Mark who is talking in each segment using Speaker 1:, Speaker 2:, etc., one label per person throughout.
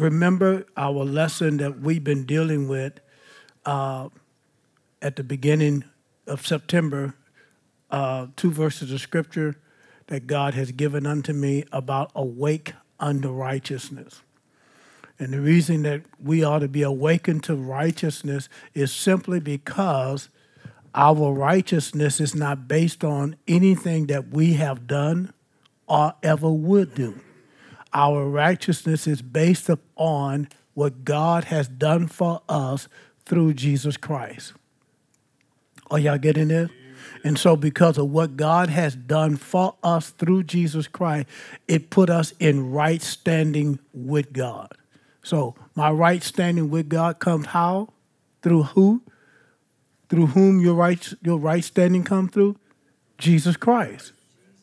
Speaker 1: remember our lesson that we've been dealing with uh, at the beginning of September, uh, two verses of scripture that God has given unto me about awake unto righteousness. And the reason that we ought to be awakened to righteousness is simply because our righteousness is not based on anything that we have done or ever would do. Our righteousness is based upon what God has done for us through Jesus Christ. Are y'all getting this? And so, because of what God has done for us through Jesus Christ, it put us in right standing with God. So my right standing with God comes how? Through who? Through whom your right your right standing come through? Jesus Christ.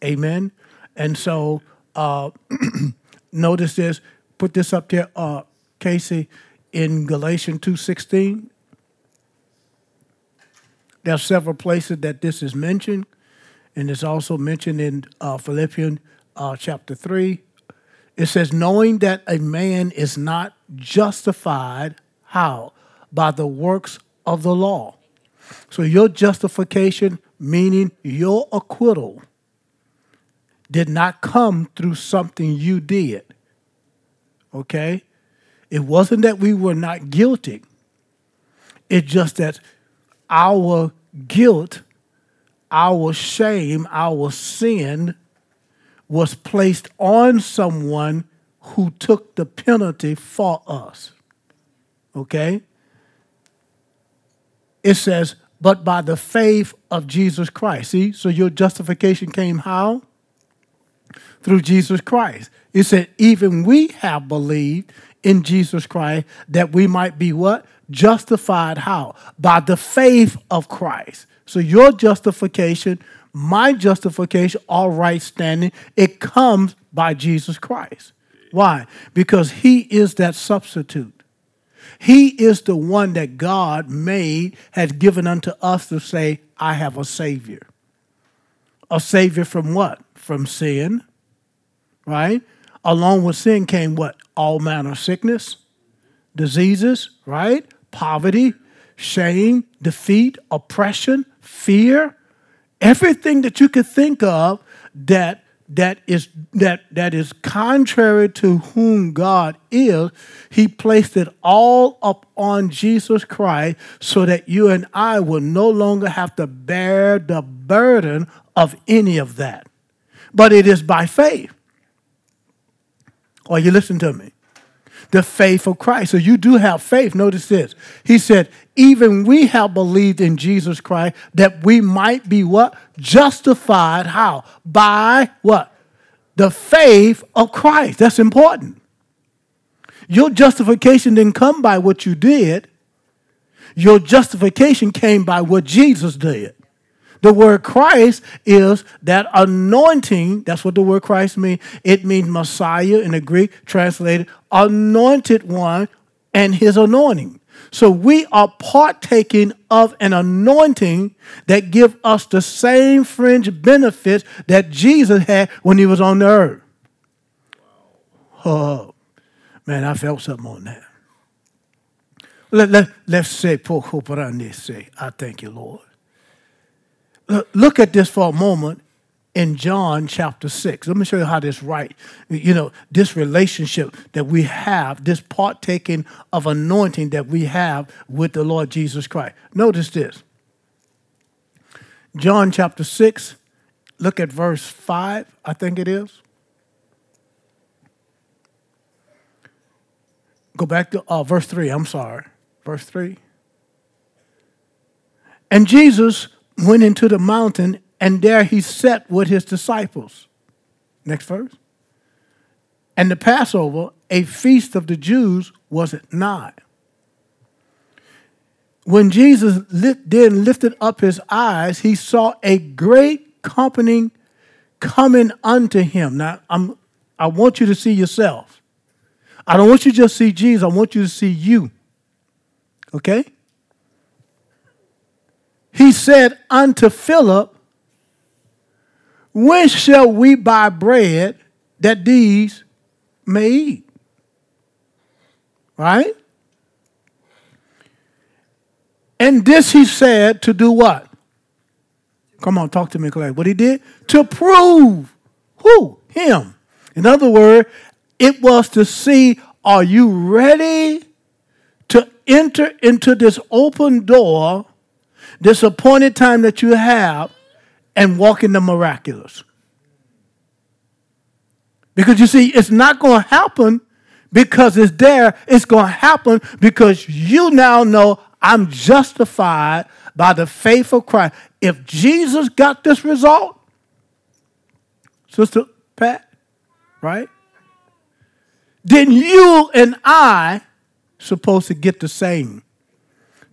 Speaker 1: Amen. And so uh, notice this. Put this up there, uh, Casey, in Galatians two sixteen. There are several places that this is mentioned, and it's also mentioned in uh, Philippians uh, chapter three, it says, knowing that a man is not justified, how? By the works of the law. So your justification, meaning your acquittal, did not come through something you did. Okay? It wasn't that we were not guilty. It's just that our guilt, our shame, our sin was placed on someone who took the penalty for us. Okay? It says, but by the faith of Jesus Christ. See? So your justification came how? Through Jesus Christ. It said, even we have believed in Jesus Christ that we might be what? Justified how? By the faith of Christ. So your justification my justification, all right standing, it comes by Jesus Christ. Why? Because he is that substitute. He is the one that God made, has given unto us to say, I have a Savior. A Savior from what? From sin, right? Along with sin came what? All manner of sickness, diseases, right? Poverty, shame, defeat, oppression, fear, everything that you could think of that that is that that is contrary to whom God is, he placed it all up on Jesus Christ so that you and I will no longer have to bear the burden of any of that. But it is by faith. Or you listen to me the faith of Christ. So you do have faith. Notice this. He said, even we have believed in Jesus Christ that we might be what? Justified. How? By what? The faith of Christ. That's important. Your justification didn't come by what you did. Your justification came by what Jesus did. The word Christ is that anointing. That's what the word Christ means. It means Messiah in the Greek, translated anointed one and his anointing. So we are partaking of an anointing that give us the same fringe benefits that Jesus had when he was on the earth. Oh, man, I felt something on that. Let, let, let's say, I thank you, Lord look at this for a moment in John chapter 6. Let me show you how this right, you know, this relationship that we have, this partaking of anointing that we have with the Lord Jesus Christ. Notice this. John chapter 6, look at verse 5, I think it is. Go back to uh, verse 3, I'm sorry. Verse 3. And Jesus went into the mountain, and there he sat with his disciples. Next verse. And the Passover, a feast of the Jews, was at nigh. When Jesus then lifted up his eyes, he saw a great company coming unto him. Now, I'm, I want you to see yourself. I don't want you to just see Jesus, I want you to see you. Okay? He said unto Philip, When shall we buy bread that these may eat? right? And this he said to do what? Come on, talk to me, Clay. What he did? To prove who? Him. In other words, it was to see are you ready to enter into this open door, this appointed time that you have, and walk in the miraculous? Because you see, it's not going to happen because it's there. It's going to happen because you now know I'm justified by the faith of Christ. If Jesus got this result, Sister Pat, right? Then you and I supposed to get the same.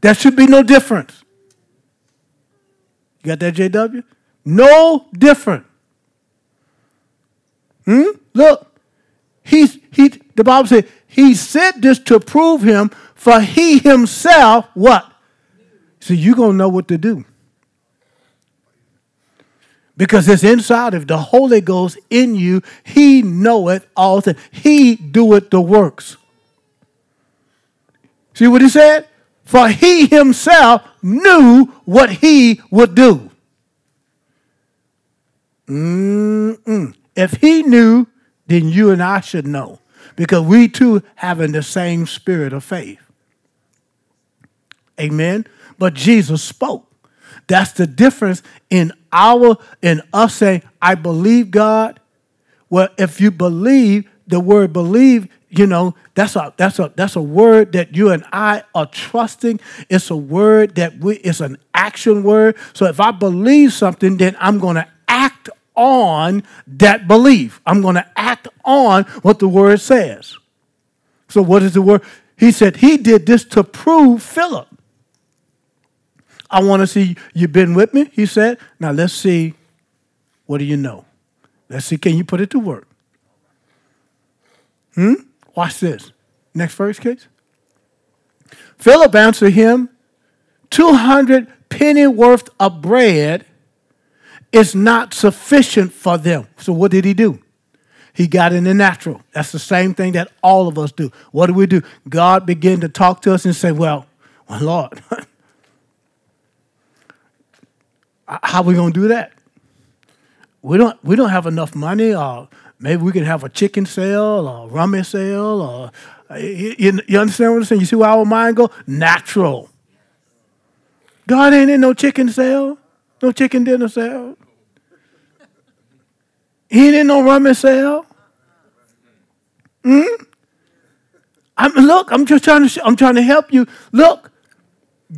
Speaker 1: There should be no difference. You got that, JW? No different. Hmm? Look, he's he the Bible said he said this to prove him, for he himself, what? So you're gonna know what to do. Because it's inside of the Holy Ghost in you, he knoweth all things. He doeth the works. See what he said? For he himself knew what he would do. Mm-mm. If he knew, then you and I should know. Because we too having the same spirit of faith. Amen. But Jesus spoke. That's the difference in our in us saying, I believe God. Well, if you believe, the word believe, you know, that's a that's a that's a word that you and I are trusting. It's a word that we it's an action word. So if I believe something, then I'm gonna act on that belief. I'm going to act on what the word says. So, what is the word? He said he did this to prove Philip. I want to see you've been with me, he said. Now, let's see what do you know? Let's see, can you put it to work? Hmm? Watch this. Next verse, kids. Philip answered him, 200 penny worth of bread is not sufficient for them. So what did he do? He got in the natural. That's the same thing that all of us do. What do we do? God began to talk to us and say, Well, well Lord, how are we going to do that? We don't, we don't have enough money, or maybe we can have a chicken sale or a rummy sale, or you, you understand what I'm saying? You see where our mind go? Natural. God ain't in no chicken sale, no chicken dinner sale. He didn't know run himself. Hmm? I'm, look, I'm just trying to. I'm trying to help you. Look,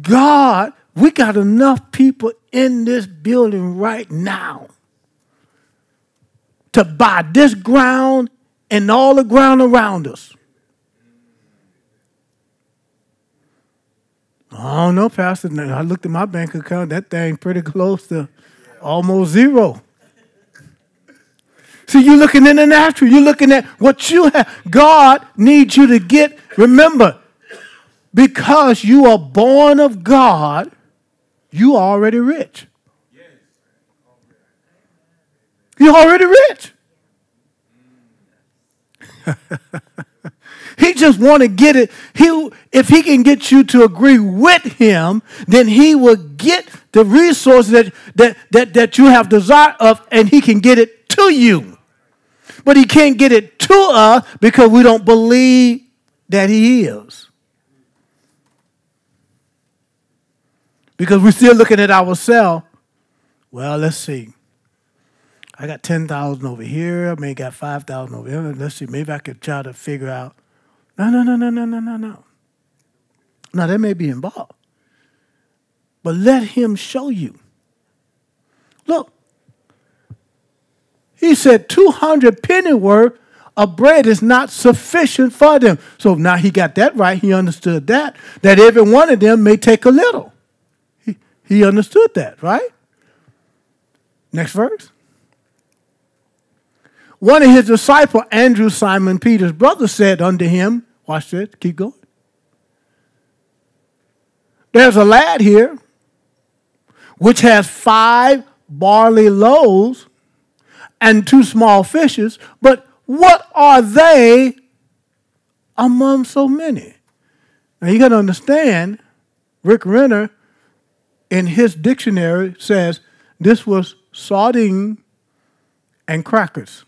Speaker 1: God, we got enough people in this building right now to buy this ground and all the ground around us. I don't know, Pastor. I looked at my bank account. That thing pretty close to almost zero. See, you're looking in the natural. You're looking at what you have. God needs you to get, remember, because you are born of God, you are already rich. You're already rich. he just want to get it. He, if he can get you to agree with him, then he will get the resources that, that, that, that you have desire of, and he can get it to you but he can't get it to us because we don't believe that he is. Because we're still looking at ourselves. Well, let's see. I got 10,000 over here. I may got 5,000 over here. Let's see. Maybe I could try to figure out. No, no, no, no, no, no, no, no. Now, that may be involved. But let him show you. Look, he said 200 pennyworth of bread is not sufficient for them. So now he got that right. He understood that, that every one of them may take a little. He, he understood that, right? Next verse. One of his disciples, Andrew, Simon Peter's brother, said unto him, Watch this, keep going. There's a lad here which has five barley loaves and two small fishes, but what are they among so many? Now you got to understand, Rick Renner in his dictionary says this was sardine and crackers.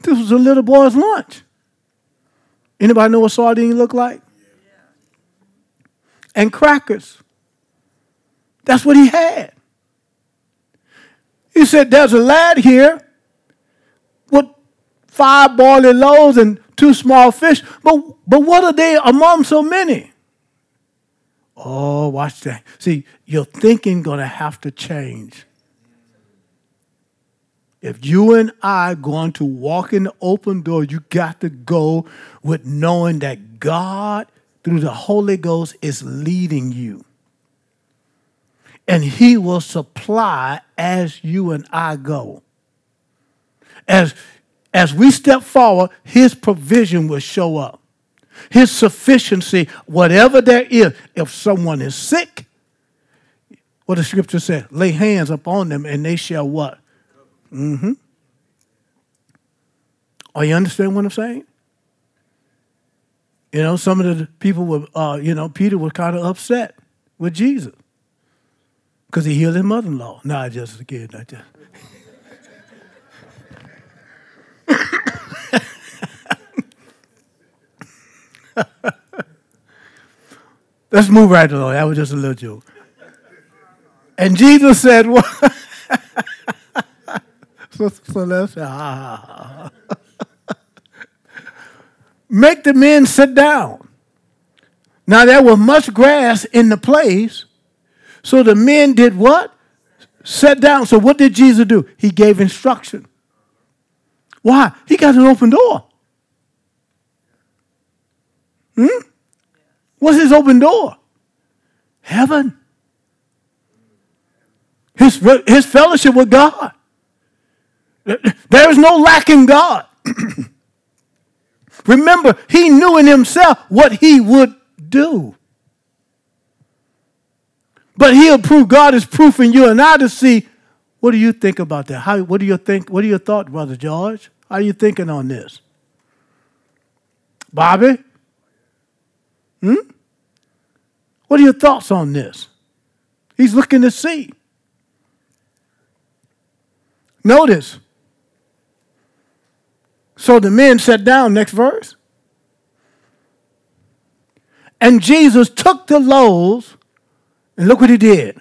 Speaker 1: This was a little boy's lunch. Anybody know what sardine look like? And crackers. That's what he had. He said, There's a lad here with five barley loaves and two small fish, but, but what are they among so many? Oh, watch that. See, your thinking gonna have to change. If you and I are going to walk in the open door, you got to go with knowing that God, through the Holy Ghost, is leading you. And He will supply as you and I go. As, as we step forward, His provision will show up. His sufficiency, whatever there is. If someone is sick, what the scripture said, lay hands upon them and they shall what? Mm-hmm. Are you understand what I'm saying? You know, some of the people were, uh, you know, Peter was kind of upset with Jesus because he healed his mother-in-law. No, I just kid. I just. Let's move right along. That was just a little joke. And Jesus said, "What?" so, so let's say, ah. Make the men sit down. Now there was much grass in the place, so the men did what? Sat down. So what did Jesus do? He gave instruction. Why? He got an open door. Hmm? What's his open door? Heaven. His, his fellowship with God. There is no lack in God. Remember, he knew in himself what he would do. But he'll prove God is proof in you and I to see what do you think about that? How, what do you think? What are your thoughts, Brother George? How are you thinking on this? Bobby? Hmm? What are your thoughts on this? He's looking to see. Notice, so the men sat down, next verse. And Jesus took the loaves, and look what he did.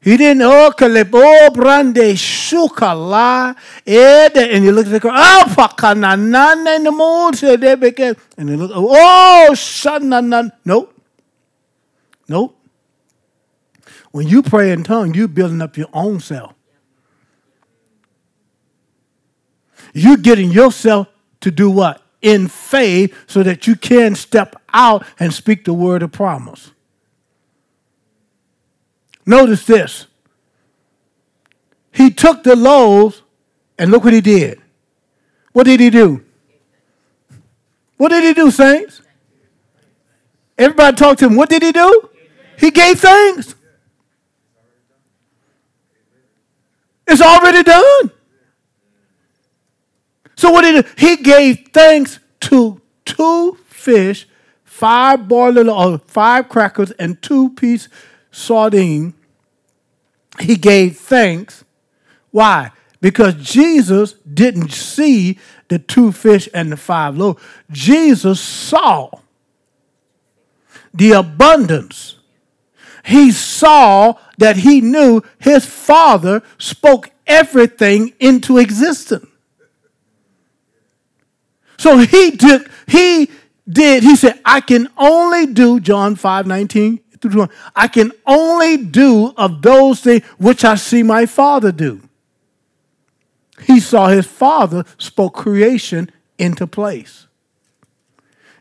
Speaker 1: He didn't, oh, oh, brande shukala, and he looked at the crowd, ah, oh, pakananana in the mood, said they began, and he looked, oh, shananan. Nope. Nope. When you pray in tongues, you're building up your own self. You're getting yourself to do what? In faith so that you can step out and speak the word of promise. Notice this. He took the loaves and look what he did. What did he do? What did he do, saints? Everybody talk to him. What did he do? He gave thanks. It's already done. So what did he, gave thanks to two fish, five boiled or uh, five crackers, and two piece sardine. He gave thanks. Why? Because Jesus didn't see the two fish and the five loaves. Jesus saw the abundance. He saw that he knew his father spoke everything into existence. So he did, he did, he said, I can only do, John 5 19 through 20, I can only do of those things which I see my father do. He saw his father spoke creation into place.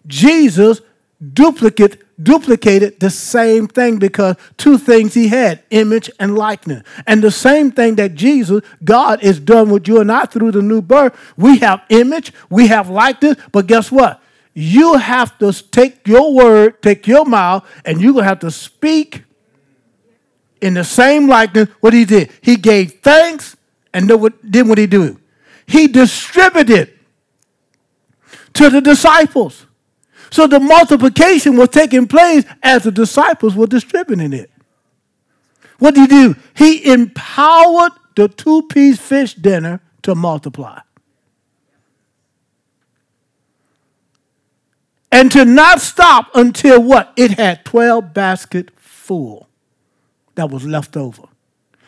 Speaker 1: Jesus duplicate duplicated the same thing because two things he had image and likeness. And the same thing that Jesus, God, is done with you and I through the new birth. We have image, we have likeness, but guess what? You have to take your word, take your mouth, and you're going to have to speak in the same likeness what he did. He gave thanks, and then what he do? He distributed to the disciples. So the multiplication was taking place as the disciples were distributing it. What did he do? He empowered the two piece fish dinner to multiply. And to not stop until what? It had 12 baskets full that was left over.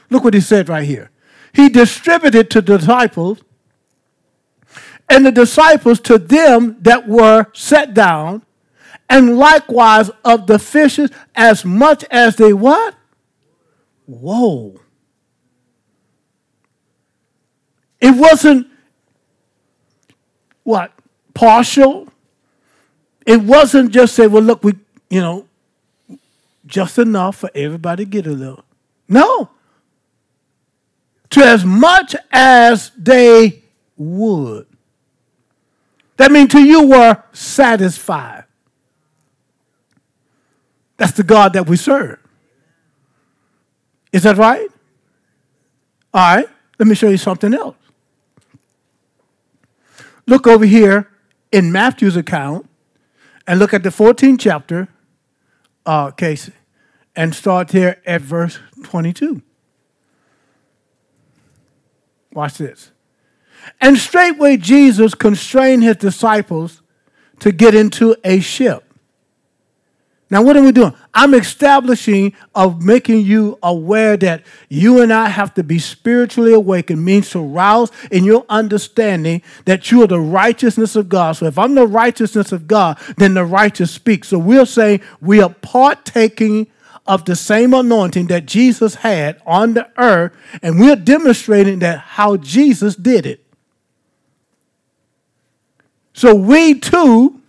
Speaker 1: Look what he said right here. He distributed to the disciples, and the disciples to them that were set down, and likewise of the fishes as much as they what? Whoa. It wasn't what? Partial. It wasn't just say, well, look, we, you know, just enough for everybody to get a little. No. To as much as they would. That means to you were satisfied. That's the God that we serve. Is that right? All right, let me show you something else. Look over here in Matthew's account and look at the 14th chapter, uh, Casey, and start here at verse 22. Watch this. And straightway Jesus constrained his disciples to get into a ship now, what are we doing? I'm establishing of making you aware that you and I have to be spiritually awakened, means to rouse in your understanding that you are the righteousness of God. So if I'm the righteousness of God, then the righteous speak. So we're saying we are partaking of the same anointing that Jesus had on the earth, and we're demonstrating that how Jesus did it. So we too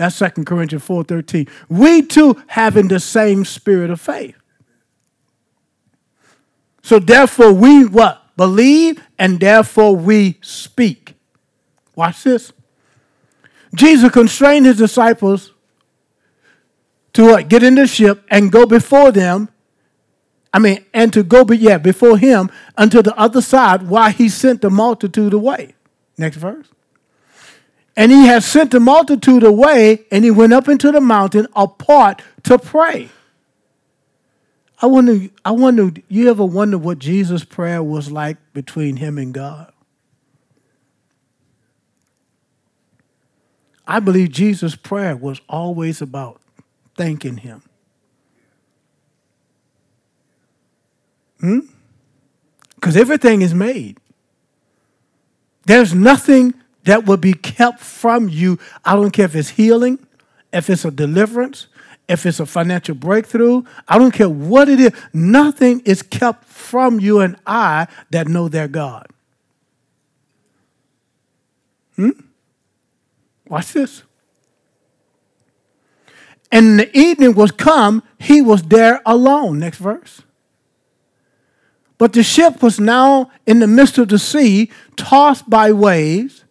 Speaker 1: that's 2 Corinthians 4:13. We too having the same spirit of faith. So therefore we what? Believe and therefore we speak. Watch this. Jesus constrained his disciples to what? Get in the ship and go before them. I mean, and to go, but yeah, before him unto the other side while he sent the multitude away. Next verse. And he had sent the multitude away, and he went up into the mountain apart to pray. I wonder, I wonder, you ever wonder what Jesus' prayer was like between him and God? I believe Jesus' prayer was always about thanking him. Hmm? Because everything is made. There's nothing that will be kept from you. I don't care if it's healing, if it's a deliverance, if it's a financial breakthrough. I don't care what it is. Nothing is kept from you and I that know their God. Hmm? Watch this. And the evening was come, he was there alone. Next verse. But the ship was now in the midst of the sea, tossed by waves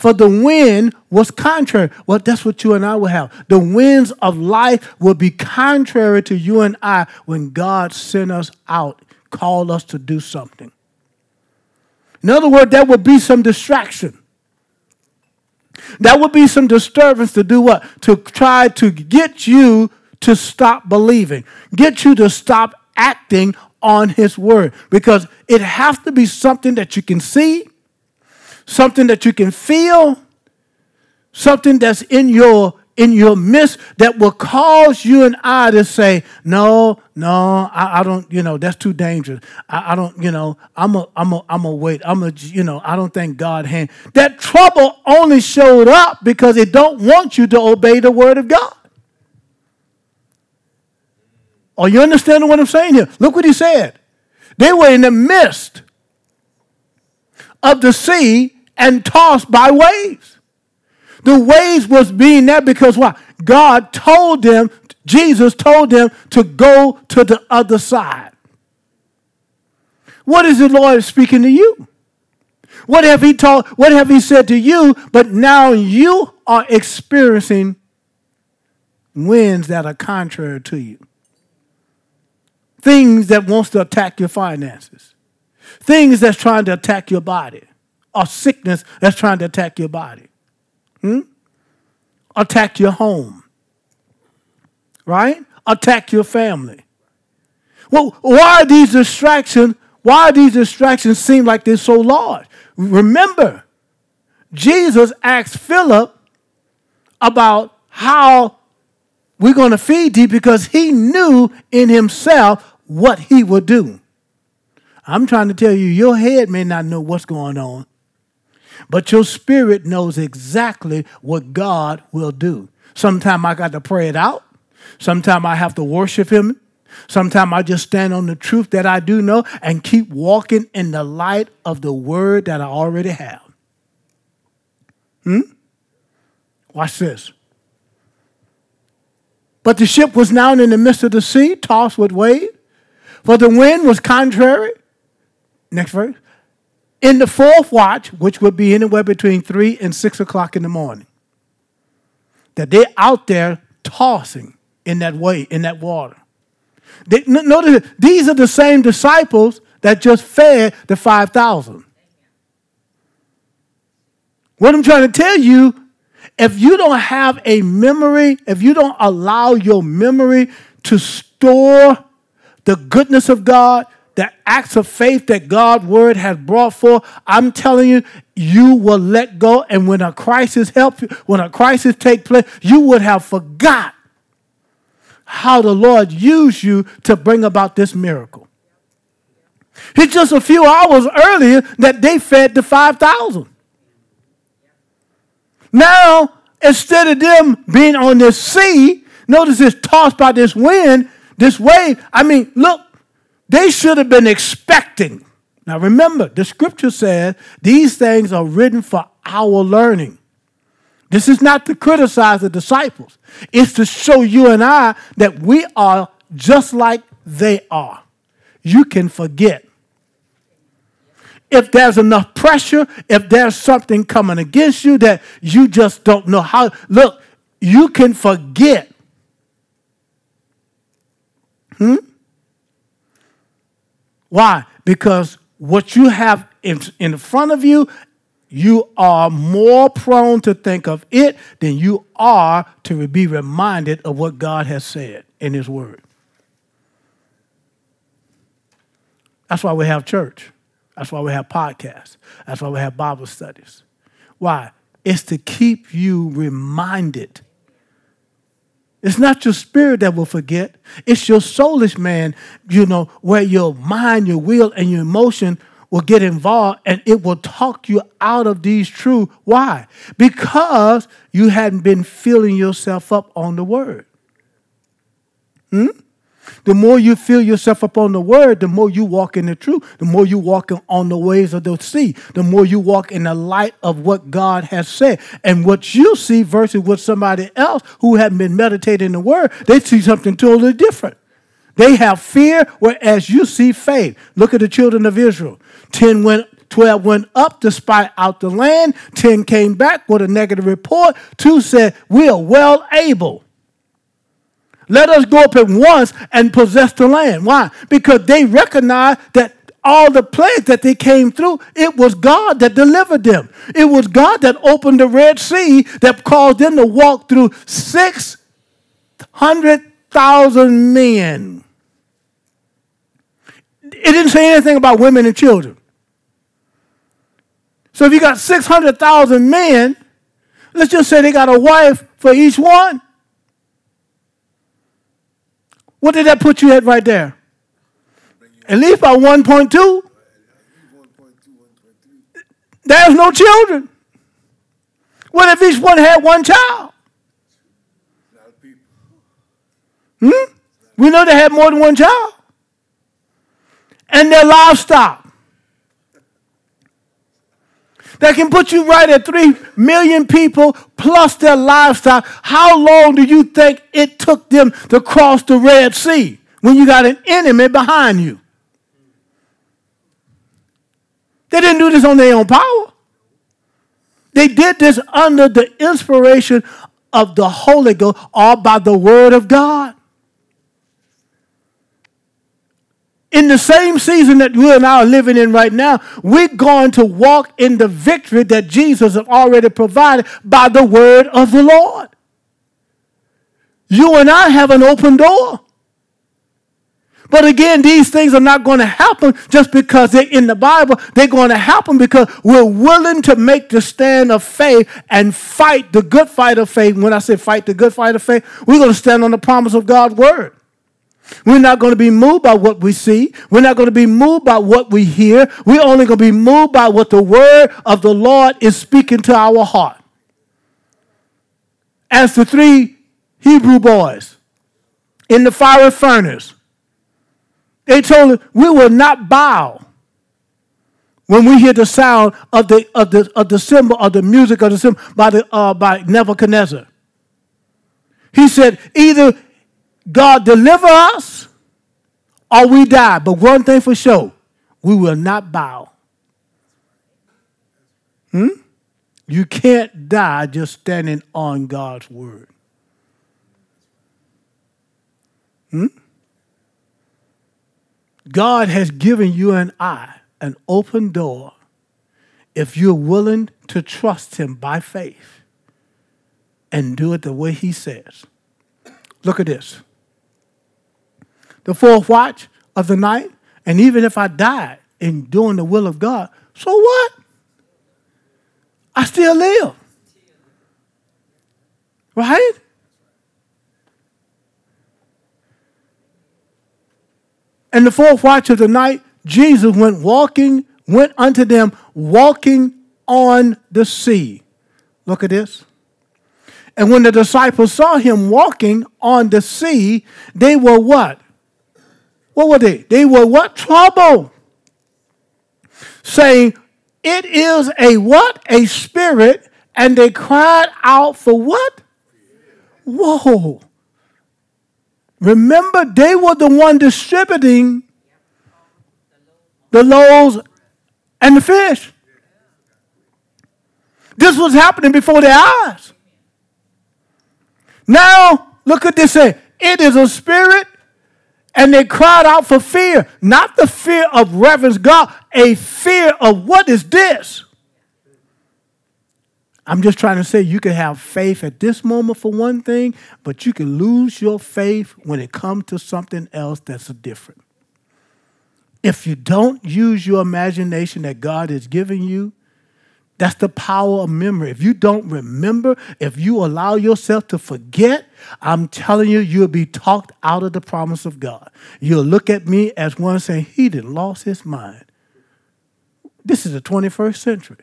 Speaker 1: for the wind was contrary. Well, that's what you and I will have. The winds of life will be contrary to you and I when God sent us out, called us to do something. In other words, there will be some distraction. That would be some disturbance to do what? To try to get you to stop believing, get you to stop acting on His word, because it has to be something that you can see, something that you can feel, something that's in your in your midst that will cause you and I to say, no, no, I, I don't, you know, that's too dangerous. I, I, don't, you know, I'm a, I'm a, I'm a wait. I'm a, you know, I don't think God hand. That trouble only showed up because it don't want you to obey the word of God. Are you understanding what I'm saying here? Look what he said. They were in the midst of the sea and tossed by waves. The waves was being there because what? God told them, Jesus told them to go to the other side. What is the Lord speaking to you? What have he told, what have he said to you? But now you are experiencing winds that are contrary to you. Things that wants to attack your finances. Things that's trying to attack your body or sickness that's trying to attack your body. Hmm? Attack your home. right? Attack your family. Well, why are these distractions? Why are these distractions seem like they're so large? Remember, Jesus asked Philip about how we're going to feed thee because he knew in himself what he would do. I'm trying to tell you, your head may not know what's going on, but your spirit knows exactly what God will do. Sometimes I got to pray it out. Sometimes I have to worship him. Sometimes I just stand on the truth that I do know and keep walking in the light of the word that I already have. Hmm? Watch this. But the ship was now in the midst of the sea, tossed with waves, for the wind was contrary. Next verse. In the fourth watch, which would be anywhere between three and six o'clock in the morning, that they're out there tossing in that way, in that water. They, notice these are the same disciples that just fed the 5,000. What I'm trying to tell you, if you don't have a memory, if you don't allow your memory to store the goodness of God, the acts of faith that God's word has brought forth, I'm telling you, you will let go. And when a crisis help you, when a crisis take place, you would have forgot how the Lord used you to bring about this miracle. It's just a few hours earlier that they fed the 5,000. Now, instead of them being on this sea, notice it's tossed by this wind, this wave. I mean, look, they should have been expecting. Now, remember, the scripture says these things are written for our learning. This is not to criticize the disciples, it's to show you and I that we are just like they are. You can forget. If there's enough pressure, if there's something coming against you that you just don't know how, look, you can forget. Hmm? Why? Because what you have in, in front of you you are more prone to think of it than you are to be reminded of what God has said in His Word. That's why we have church. That's why we have podcasts. That's why we have Bible studies. Why? It's to keep you reminded. It's not your spirit that will forget. It's your soulish man, you know, where your mind, your will, and your emotion will get involved and it will talk you out of these truths. Why? Because you hadn't been filling yourself up on the word. Hmm? The more you fill yourself up on the word, the more you walk in the truth, the more you walk on the ways of the sea, the more you walk in the light of what God has said. And what you see versus what somebody else who hadn't been meditating the word, they see something totally different. They have fear, whereas you see faith. Look at the children of Israel. 10 went 12 went up to spy out the land. 10 came back with a negative report. Two said, We are well able. Let us go up at once and possess the land. Why? Because they recognized that all the plagues that they came through, it was God that delivered them. It was God that opened the Red Sea that caused them to walk through 600,000 men. It didn't say anything about women and children. So if you got 600,000 men, let's just say they got a wife for each one. What did that put you at right there? At least by 1.2. There's no children. What if each one had one child? Hmm? We know they had more than one child. And their livestock that can put you right at 3 million people plus their livestock. How long do you think it took them to cross the Red Sea when you got an enemy behind you? They didn't do this on their own power. They did this under the inspiration of the Holy Ghost, all by the Word of God. In the same season that you and I are living in right now, we're going to walk in the victory that Jesus has already provided by the word of the Lord. You and I have an open door. But again, these things are not going to happen just because they're in the Bible. They're going to happen because we're willing to make the stand of faith and fight the good fight of faith. When I say fight the good fight of faith, we're going to stand on the promise of God's word. We're not going to be moved by what we see. We're not going to be moved by what we hear. We're only going to be moved by what the word of the Lord is speaking to our heart. As the three Hebrew boys in the fiery furnace, they told him, We will not bow when we hear the sound of the, of the, of the cymbal, of the music of the cymbal by, the, uh, by Nebuchadnezzar. He said, Either God deliver us or we die. But one thing for sure, we will not bow. Hmm? You can't die just standing on God's word. Hmm? God has given you and I an open door if you're willing to trust Him by faith and do it the way He says. Look at this. The fourth watch of the night, and even if I died in doing the will of God, so what? I still live. Right? And the fourth watch of the night, Jesus went walking, went unto them walking on the sea. Look at this. And when the disciples saw him walking on the sea, they were what? What were they? They were what? Trouble. Saying, It is a what? A spirit. And they cried out for what? Whoa. Remember, they were the one distributing the loaves and the fish. This was happening before their eyes. Now, look at this say, it is a spirit, and they cried out for fear, not the fear of reverence God, a fear of what is this? I'm just trying to say you can have faith at this moment for one thing, but you can lose your faith when it comes to something else that's different. If you don't use your imagination that God has given you, that's the power of memory. If you don't remember, if you allow yourself to forget, I'm telling you, you'll be talked out of the promise of God. You'll look at me as one saying, He didn't lost his mind. This is the 21st century.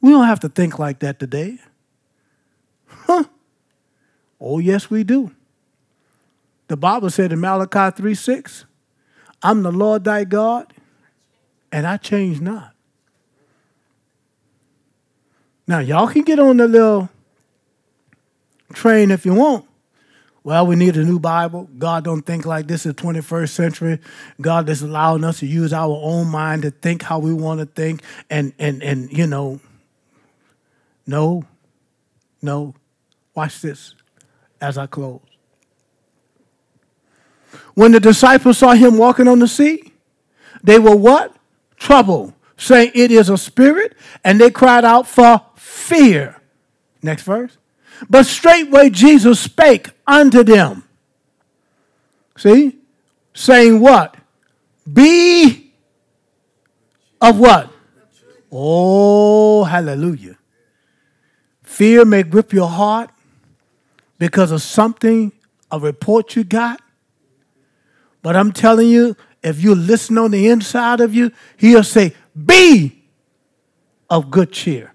Speaker 1: We don't have to think like that today. Huh? Oh, yes, we do. The Bible said in Malachi 3 6, I'm the Lord thy God, and I change not. Now, y'all can get on the little train if you want. Well, we need a new Bible. God don't think like this is 21st century. God is allowing us to use our own mind to think how we want to think and and and you know, no, no. Watch this as I close. When the disciples saw him walking on the sea, they were what? Trouble, saying, It is a spirit, and they cried out for fear. Next verse. But straightway Jesus spake unto them. See? Saying what? Be of what? Oh, hallelujah. Fear may grip your heart because of something, a report you got. But I'm telling you, if you listen on the inside of you, he'll say, Be of good cheer.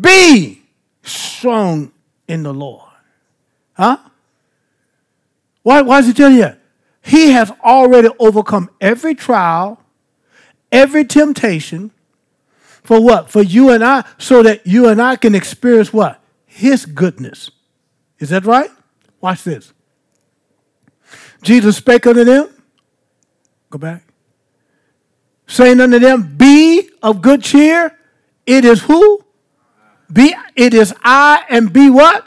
Speaker 1: Be strong in the Lord. Huh? Why, why is he telling you? He has already overcome every trial, every temptation, for what? For you and I, so that you and I can experience what? His goodness. Is that right? Watch this. Jesus spake unto them. Go back. Saying unto them, Be of good cheer. It is who? Be it is I and be what?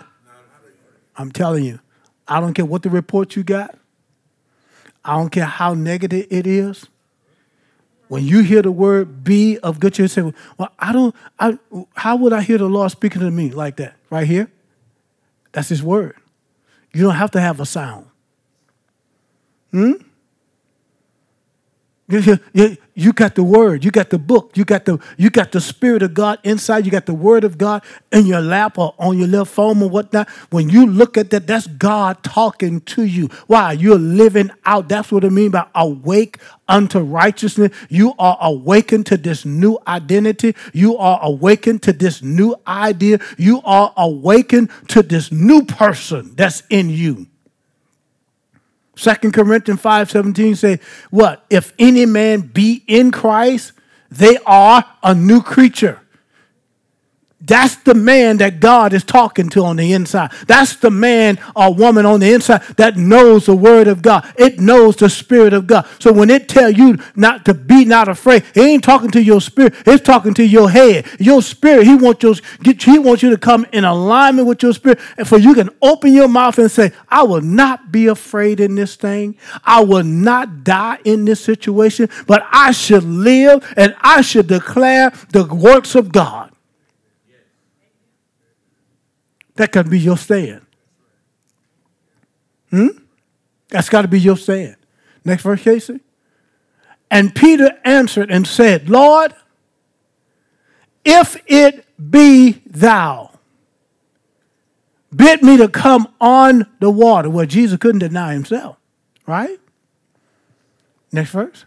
Speaker 1: I'm telling you. I don't care what the report you got. I don't care how negative it is. When you hear the word be of good cheer, say, well, I don't, I, how would I hear the Lord speaking to me like that? Right here? That's his word. You don't have to have a sound. Hmm? You, got the word, you got the book, you got the you got the spirit of God inside, you got the word of God in your lap or on your little phone or whatnot. When you look at that, that's God talking to you. Why? You're living out. That's what I mean by awake unto righteousness. You are awakened to this new identity. You are awakened to this new idea. You are awakened to this new person that's in you. Second Corinthians 5 17 say, What? If any man be in Christ, they are a new creature. That's the man that God is talking to on the inside. That's the man or woman on the inside that knows the word of God. It knows the spirit of God. So when it tell you not to be not afraid, it ain't talking to your spirit. It's talking to your head. Your spirit, he wants you, he wants you to come in alignment with your spirit. And for you can open your mouth and say, I will not be afraid in this thing. I will not die in this situation, but I should live and I should declare the works of God. That can be your stand. Hmm? That's got to be your stand. Next verse, Casey. And Peter answered and said, Lord, if it be thou, bid me to come on the water. Well, Jesus couldn't deny himself, right? Next verse.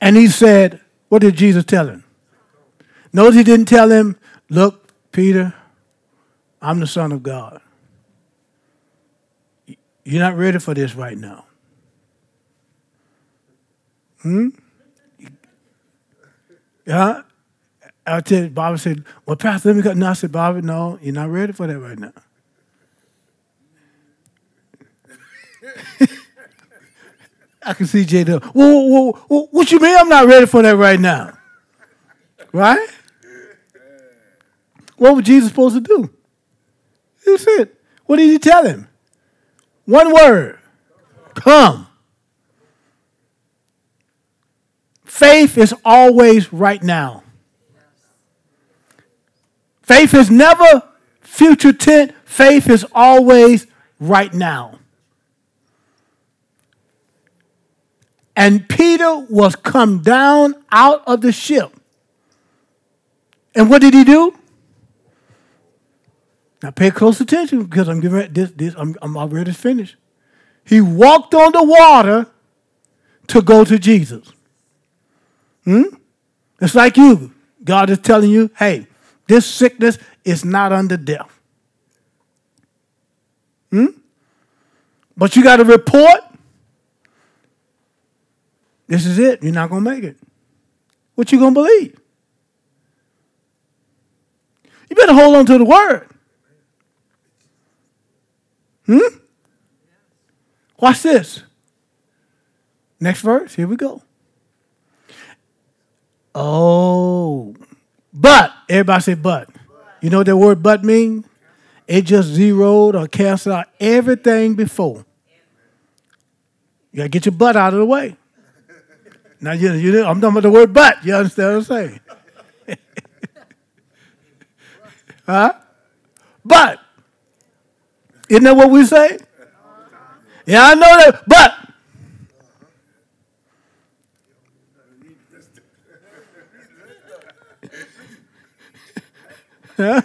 Speaker 1: And he said, What did Jesus tell him? Notice he didn't tell him, Look, Peter, I'm the Son of God. You're not ready for this right now. Hmm? Yeah? I tell you, Bobby said, Well, Pastor, let me go. No, I said, Bobby, no, you're not ready for that right now. I can see Jay. Well, well, well, what you mean I'm not ready for that right now? Right? What was Jesus supposed to do? That's it. What did he tell him? One word come. Faith is always right now. Faith is never future tense. Faith is always right now. And Peter was come down out of the ship. And what did he do? Now pay close attention because I'm giving this. This I'm, I'm already finished. He walked on the water to go to Jesus. Hmm? It's like you. God is telling you, hey, this sickness is not under death. Hmm? But you got to report. This is it. You're not going to make it. What you going to believe? You better hold on to the word. Hmm? Watch this. Next verse. Here we go. Oh, but everybody say but. You know what that word but mean? It just zeroed or canceled out everything before. You gotta get your butt out of the way. Now you, you I'm talking about the word but. You understand what I'm saying? huh? But isn't that what we say? Yeah, I know that, but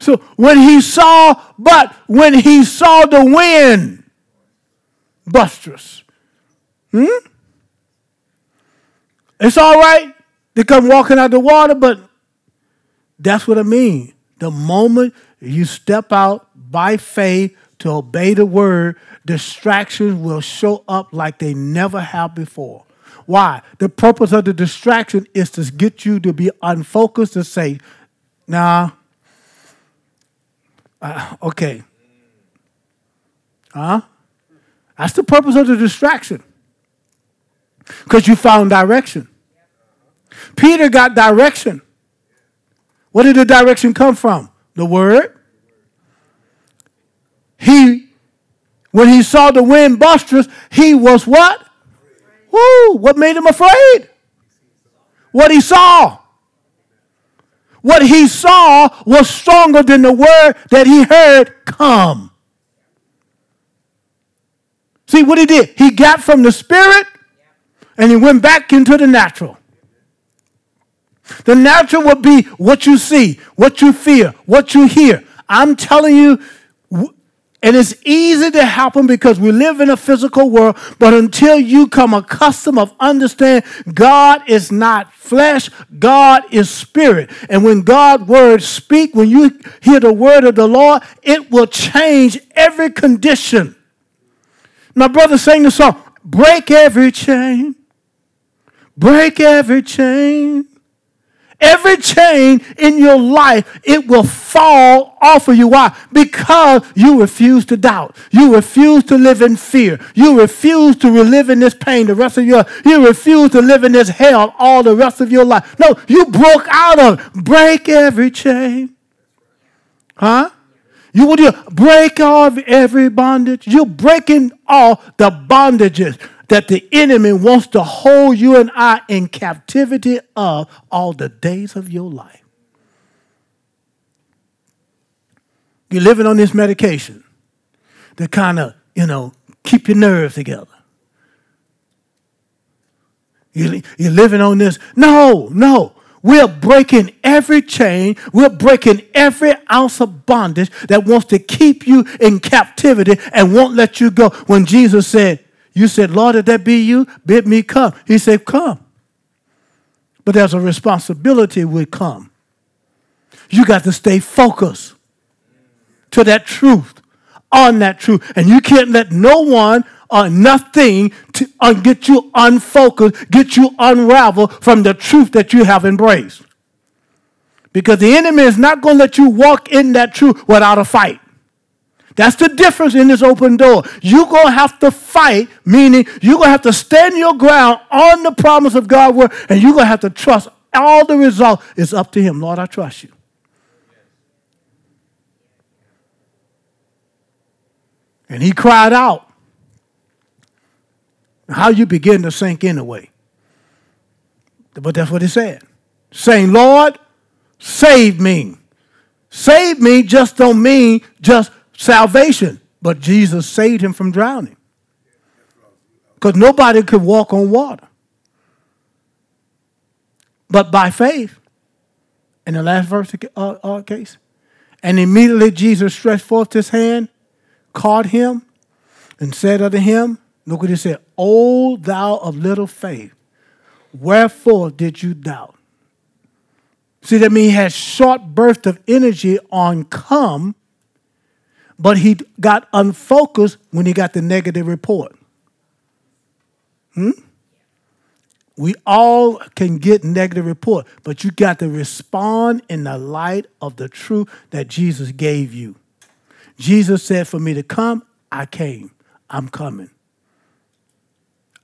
Speaker 1: so when he saw, but when he saw the wind, busters. Hmm? It's all right They come walking out the water, but that's what I mean. The moment you step out by faith to obey the word, distractions will show up like they never have before. Why? The purpose of the distraction is to get you to be unfocused to say, nah, uh, okay. Huh? That's the purpose of the distraction. Because you found direction. Peter got direction. Where did the direction come from? The word. He, when he saw the wind boisterous, he was what? Woo! What made him afraid? What he saw. What he saw was stronger than the word that he heard come. See what he did? He got from the spirit and he went back into the natural. The natural would be what you see, what you feel, what you hear. I'm telling you, and it's easy to happen because we live in a physical world, but until you come accustomed of understand God is not flesh, God is spirit. And when God's word speak, when you hear the word of the Lord, it will change every condition. My brother sang the song, break every chain, break every chain. Every chain in your life, it will fall off of you. Why? Because you refuse to doubt. You refuse to live in fear. You refuse to live in this pain the rest of your life. You refuse to live in this hell all the rest of your life. No, you broke out of break every chain. Huh? You will break off every bondage. You're breaking all the bondages that the enemy wants to hold you and I in captivity of all the days of your life. You're living on this medication to kind of, you know, keep your nerves together. You're living on this. No, no. We're breaking every chain. We're breaking every ounce of bondage that wants to keep you in captivity and won't let you go. When Jesus said, you said, Lord, if that be you, bid me come. He said, Come. But there's a responsibility with come. You got to stay focused to that truth, on that truth. And you can't let no one or nothing to uh, get you unfocused, get you unraveled from the truth that you have embraced. Because the enemy is not going to let you walk in that truth without a fight. That's the difference in this open door. You're going to have to fight, meaning you're going to have to stand your ground on the promise of God's word, and you're going to have to trust all the result is up to Him. Lord, I trust you. And he cried out. How you begin to sink in a way. But that's what he said. Saying, Lord, save me. Save me just don't mean just salvation, but Jesus saved him from drowning. Because nobody could walk on water. But by faith, in the last verse of uh, uh, case, and immediately Jesus stretched forth his hand, caught him, and said unto him, Look what he said, O thou of little faith, wherefore did you doubt? See, that means he had short burst of energy on come but he got unfocused when he got the negative report. Hmm? We all can get negative report, but you got to respond in the light of the truth that Jesus gave you. Jesus said, For me to come, I came. I'm coming.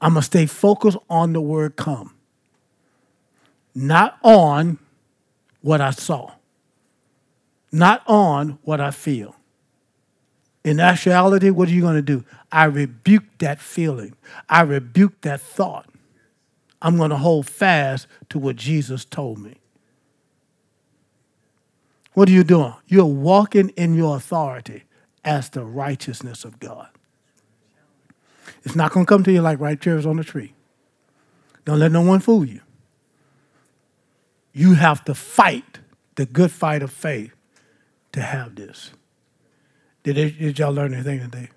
Speaker 1: I'm going to stay focused on the word come, not on what I saw, not on what I feel. In actuality, what are you going to do? I rebuke that feeling. I rebuke that thought. I'm going to hold fast to what Jesus told me. What are you doing? You're walking in your authority as the righteousness of God. It's not going to come to you like ripe cherries on a tree. Don't let no one fool you. You have to fight the good fight of faith to have this. Did, did y'all learn anything today?